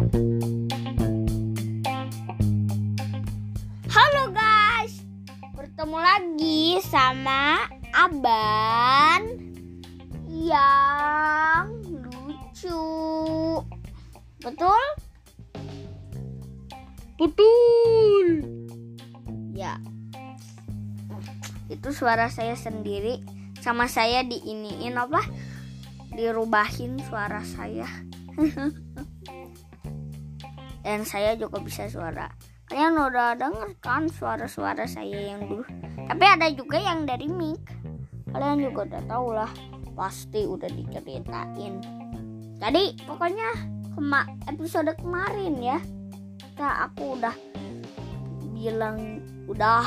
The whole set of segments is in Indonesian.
Halo guys, bertemu lagi sama Aban yang lucu. Betul? Betul. Ya. Itu suara saya sendiri sama saya diiniin apa? Dirubahin suara saya. Dan saya juga bisa suara. Kalian udah denger kan suara-suara saya yang dulu. Tapi ada juga yang dari mic. Kalian juga udah tahu lah. Pasti udah diceritain. Tadi pokoknya kema episode kemarin ya. Kita aku udah bilang udah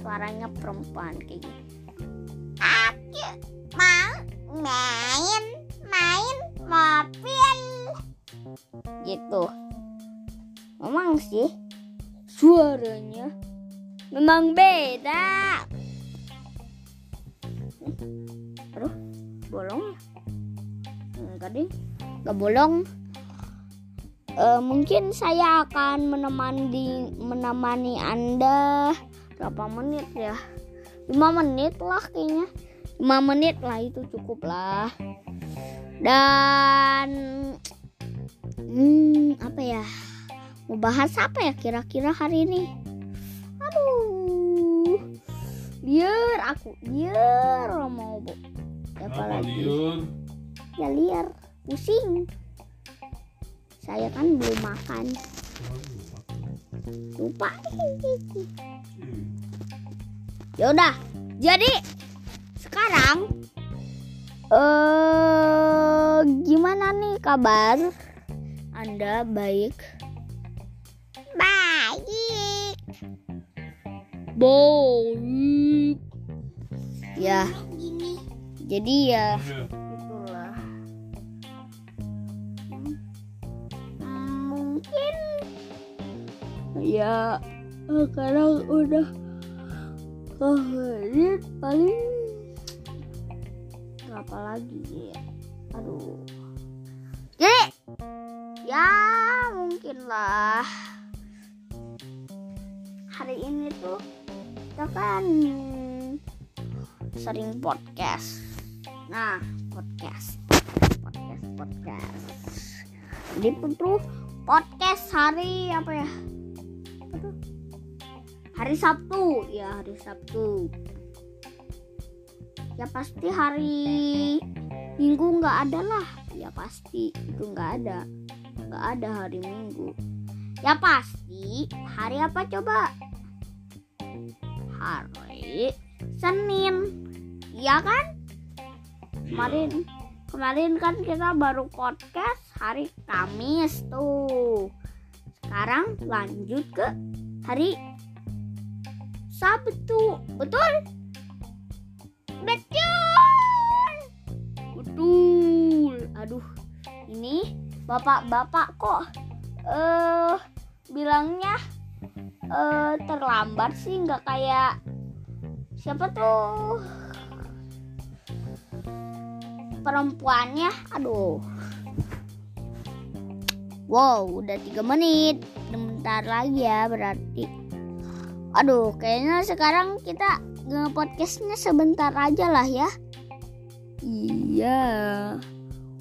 suaranya perempuan kayak gitu. Aku mau main main mobil gitu memang sih. Suaranya memang beda. Aduh bolong ya? Enggak deh. Enggak bolong. Eh, mungkin saya akan menemani menemani anda berapa menit ya? 5 menit lah kayaknya. 5 menit lah itu cukup lah. Dan mau bahas apa ya kira-kira hari ini? Aduh. Liar aku liar. Mau bu apa lagi? Liur? ya liar. Pusing. Saya kan belum makan. Lupa. Ya udah jadi sekarang eh gimana nih kabar? Anda baik baik ya. Jadi ya. Itulah. Mungkin. Ya sekarang udah menit paling. Berapa lagi ya? Aduh. Jadi ya mungkin lah hari ini tuh kita kan sering podcast. Nah podcast podcast podcast. Jadi tuh podcast hari apa ya? Hari Sabtu. Ya hari Sabtu. Ya pasti hari Minggu nggak ada lah. Ya pasti itu nggak ada. Nggak ada hari Minggu. Ya pasti hari apa coba hari Senin. Iya kan? Kemarin. Kemarin kan kita baru podcast hari Kamis tuh. Sekarang lanjut ke hari Sabtu. Betul? Betul! Betul. Aduh ini bapak-bapak kok eh bilangnya eh terlambat sih nggak kayak siapa tuh? Perempuannya aduh. Wow udah tiga menit. Bentar lagi ya berarti. Aduh kayaknya sekarang kita nge-podcastnya sebentar aja lah ya. Iya.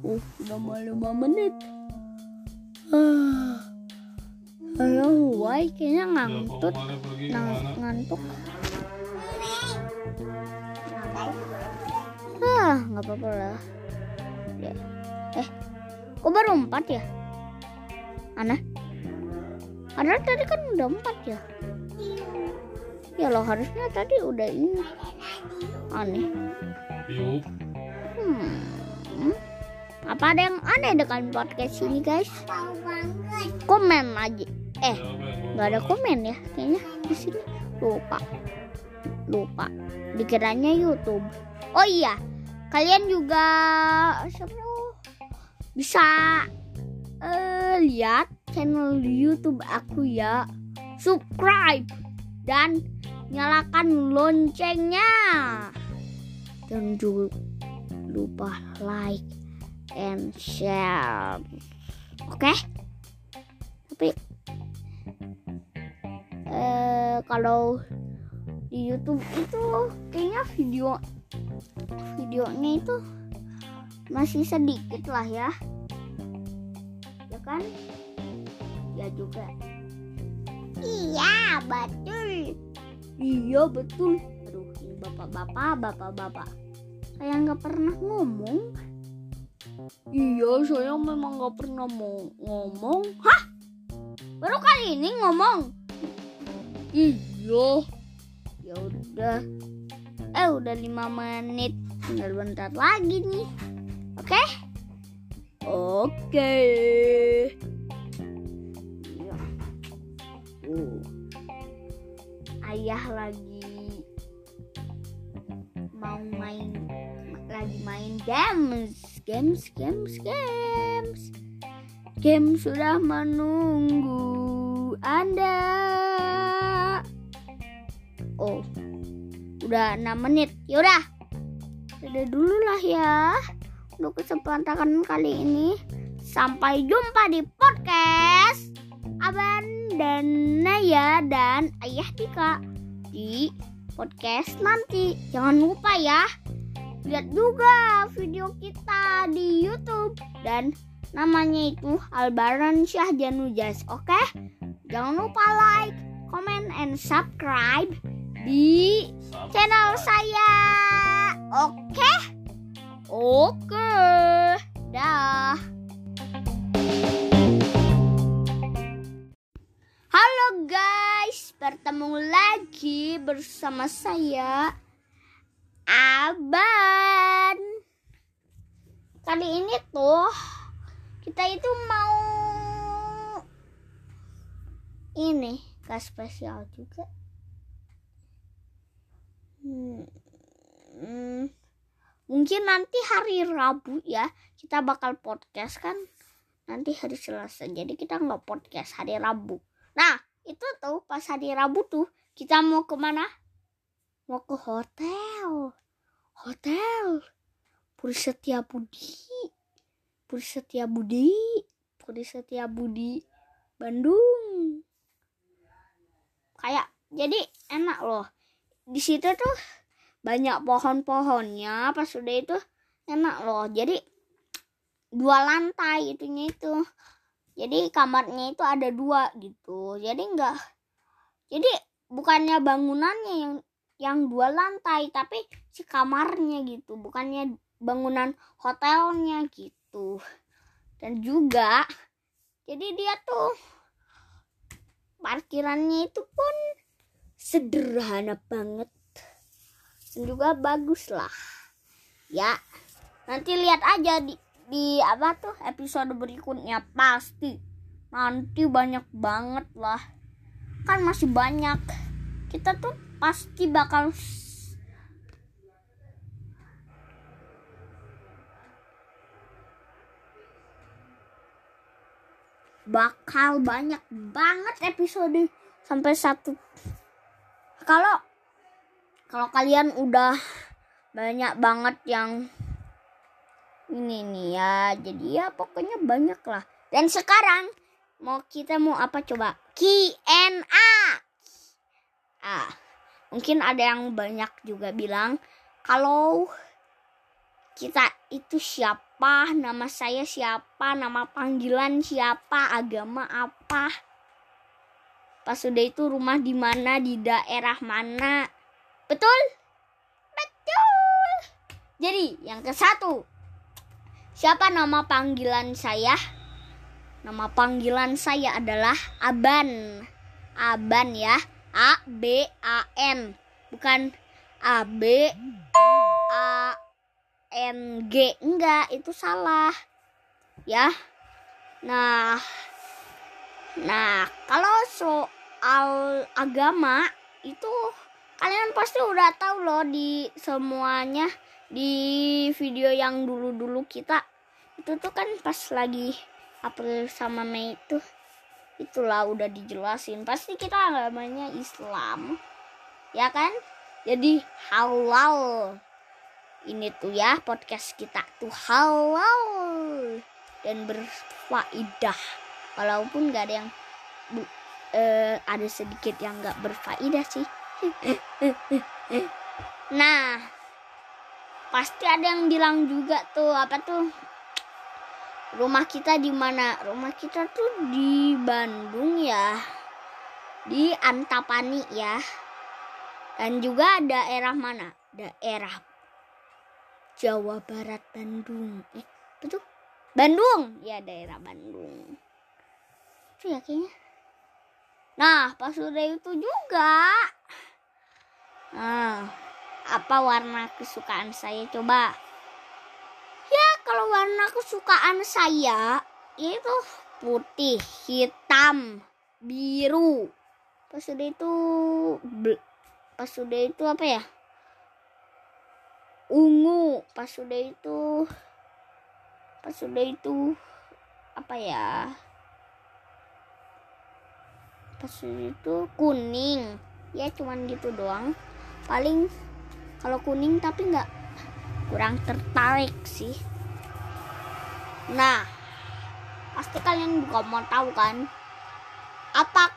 Uh udah mau lima menit why kayaknya ngantuk Nang- ngantuk. Ah nggak apa-apa lah. Ya. eh kok baru empat ya? Aneh. Karena tadi kan udah empat ya? Ya loh harusnya tadi udah ini. Aneh. Hmm. Apa ada yang aneh dengan podcast ini guys? Komen aja eh nggak ada komen ya kayaknya di sini. Lupa. Lupa. Dikiranya YouTube. Oh iya kalian juga bisa eh, lihat channel YouTube aku ya. Subscribe dan nyalakan loncengnya. Dan juga lupa like and share oke. Tapi eh kalau di YouTube itu kayaknya video videonya itu masih sedikit lah ya. Ya kan? Ya juga. Iya betul. Iya betul. Aduh ini bapak-bapak bapak-bapak. Saya nggak pernah ngomong iya saya memang nggak pernah mau ngomong. Hah? Baru kali ini ngomong? Iya. Ya udah. Eh udah lima menit. Tinggal bentar lagi nih. Oke? Oke. Iya. Uh. ayah lagi mau main lagi main games games games games. Game sudah menunggu anda. Oh udah 6 menit. Yaudah. Udah dulu lah ya untuk kesempatan kali ini. Sampai jumpa di podcast Aban dan Naya dan Ayah Tika di podcast nanti. Jangan lupa ya lihat juga video kita di YouTube dan namanya itu Albaran Syah Janujas oke jangan lupa like comment and subscribe di channel saya. Oke? Oke. Dah. Halo guys, bertemu lagi bersama saya Aban. Kali ini tuh kita itu mau ini gak spesial juga. Hmm, hmm, mungkin nanti hari Rabu ya kita bakal podcast kan nanti hari Selasa jadi kita nggak podcast hari Rabu nah itu tuh pas hari Rabu tuh kita mau ke mana mau ke hotel. Hotel. Puri Setia Budi. Puri Setia Budi. Puri Setia Budi Bandung. Kayak jadi enak loh. Di situ tuh banyak pohon-pohonnya pas udah itu enak loh. Jadi dua lantai itunya itu. Jadi kamarnya itu ada dua gitu. Jadi enggak jadi bukannya bangunannya yang yang dua lantai tapi si kamarnya gitu bukannya bangunan hotelnya gitu. Dan juga jadi dia tuh parkirannya itu pun sederhana banget. Dan juga bagus lah. Ya nanti lihat aja di di apa tuh episode berikutnya. Pasti nanti banyak banget lah. Kan masih banyak. Kita tuh pasti bakal bakal banyak banget episode sampai satu. Kalau kalau kalian udah banyak banget yang ini nih ya jadi ya pokoknya banyak lah. Dan sekarang mau kita mau apa coba? Q&A ah mungkin ada yang banyak juga bilang kalau kita itu siapa nama saya siapa nama panggilan siapa agama apa? Pas sudah itu rumah di mana di daerah mana. Betul? Betul. Jadi yang ke satu siapa nama panggilan saya? Nama panggilan saya adalah Aban. Aban ya A B A N. Bukan A B A N G. Enggak itu salah. Ya. Nah. Nah kalau soal agama itu kalian pasti udah tahu loh di semuanya. Di video yang dulu-dulu kita. Itu tuh kan pas lagi April sama Mei itu itulah udah dijelasin. Pasti kita agamanya Islam. Ya kan? Jadi halal. Ini tuh ya podcast kita tuh halal. Dan berfaidah walaupun gak ada yang bu, eh, ada sedikit yang nggak berfaedah sih. nah, pasti ada yang bilang juga tuh apa tuh rumah kita di mana? Rumah kita tuh di Bandung ya, di Antapani ya, dan juga daerah mana? Daerah Jawa Barat Bandung. Eh, betul? Bandung, ya daerah Bandung. Itu ya kayaknya. Nah, pas udah itu juga. Nah, apa warna kesukaan saya coba? Kalau warna kesukaan saya itu putih, hitam, biru. Pas udah itu pas udah itu apa ya? Ungu. Pas udah itu pas udah itu apa ya? Pas udah itu kuning. Ya cuman gitu doang. Paling kalau kuning tapi nggak kurang tertarik sih. Nah, pasti kalian juga mau tahu kan? Apa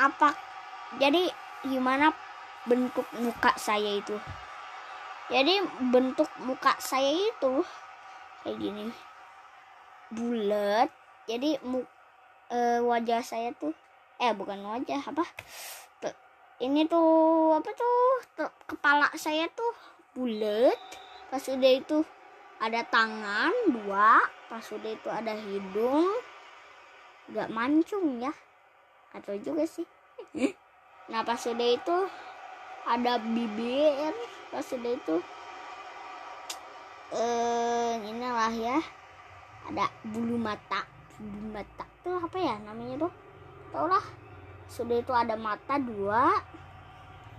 apa jadi gimana bentuk muka saya itu? Jadi bentuk muka saya itu kayak gini. Bulat. Jadi mu, eh, wajah saya tuh eh bukan wajah apa? Ini tuh apa tuh? Kepala saya tuh bulat. Pas udah itu ada tangan dua. Pas udah itu ada hidung. Nggak mancung ya. Atau juga sih. Nah pas udah itu ada bibir. Pas udah itu eh inilah ya. Ada bulu mata. Bulu mata tuh apa ya namanya tuh? Tau lah. Sudah itu ada mata dua.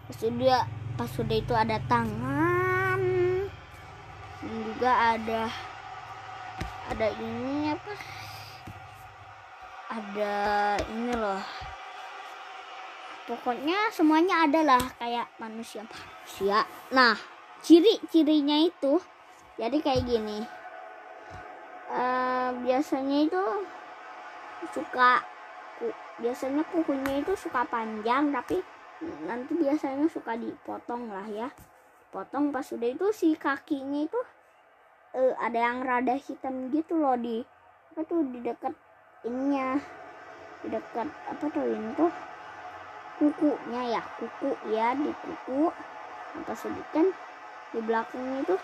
Pas sudah pas sudah itu ada tangan juga ada ada ini apa? Ada ini loh. Pokoknya semuanya adalah kayak manusia manusia. Nah ciri-cirinya itu jadi kayak gini. Eh, biasanya itu suka biasanya kukunya itu suka panjang tapi nanti biasanya suka dipotong lah ya. Potong pas udah itu si kakinya itu eh, ada yang rada hitam gitu loh di apa tuh di dekat ininya. Di dekat apa tuh ini tuh kukunya ya kuku ya di kuku apa kan di belakangnya itu.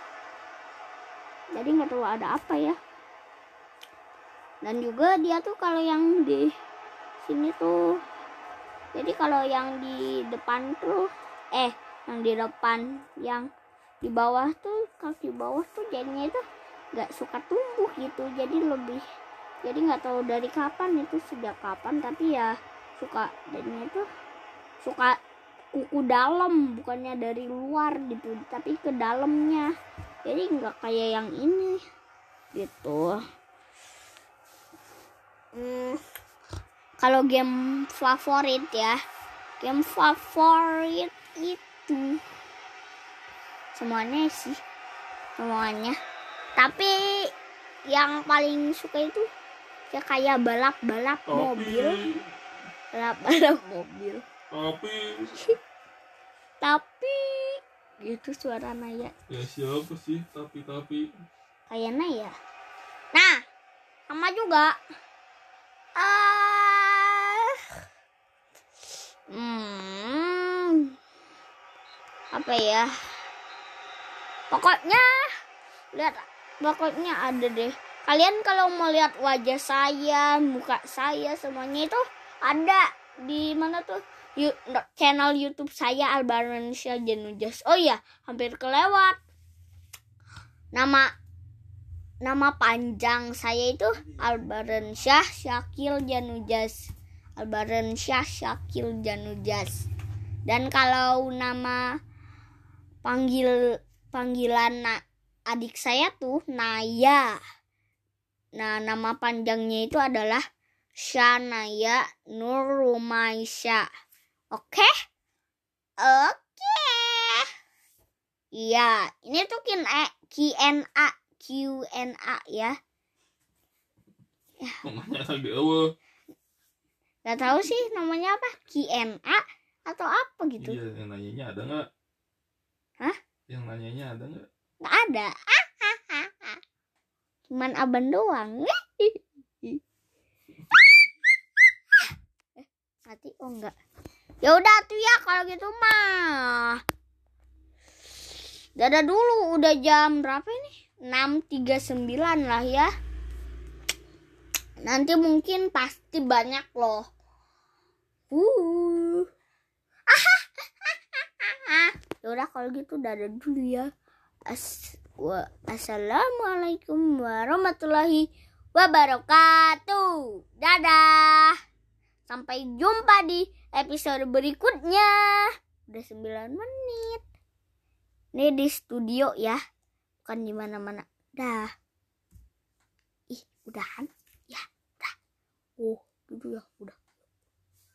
Jadi nggak tahu ada apa ya. Dan juga dia tuh kalau yang di sini tuh jadi kalau yang di depan tuh eh yang di depan yang di bawah tuh kaki bawah tuh jadinya itu nggak suka tumbuh gitu. Jadi lebih jadi nggak tahu dari kapan itu sejak kapan. Tapi ya suka jadinya itu suka kuku dalam bukannya dari luar gitu. Tapi ke dalamnya. Jadi nggak kayak yang ini gitu. Hmm, kalau game favorit ya game favorit itu semuanya sih. Semuanya. Tapi yang paling suka itu ya kayak balap-balap Tapi, mobil. Balap-balap mobil. Tapi, tapi gitu suara Naya. Ya siapa sih? Tapi tapi. Kayak Naya. Nah sama juga. Ah. Hmm. Apa ya pokoknya lihat pokoknya ada deh. Kalian kalau mau lihat wajah saya muka saya semuanya itu ada di mana tuh? Yu- channel YouTube saya Albaransyah Janujas oh iya hampir kelewat. Nama nama panjang saya itu Albaran Syah Syakil Janujas Albaran Syah Syakil Janujas dan kalau nama panggil panggilan na- adik saya tuh Naya. Nah nama panjangnya itu adalah Shanaya Nur Rumaisya oke? Oke. Iya ini tuh eh, QNA QNA ya. Apa. Gak tahu sih namanya apa? QNA atau apa gitu? Iya, yang nanyanya ada nggak? Hah? Yang nanyanya ada nggak? Nggak ada. Cuman aban doang. Eh, mati. Oh enggak. Ya udah tuh ya kalau gitu mah. Dadah dulu udah jam berapa ini? 6.39 lah ya. Nanti mungkin pasti banyak loh. Uh ya udah kalau gitu dadah dulu ya. As wa assalamualaikum warahmatullahi wabarakatuh. Dadah. Sampai jumpa di episode berikutnya. Udah 9 menit. Ini di studio ya bukan di mana-mana. Dah. Ih udahan? Ya udah oh gitu ya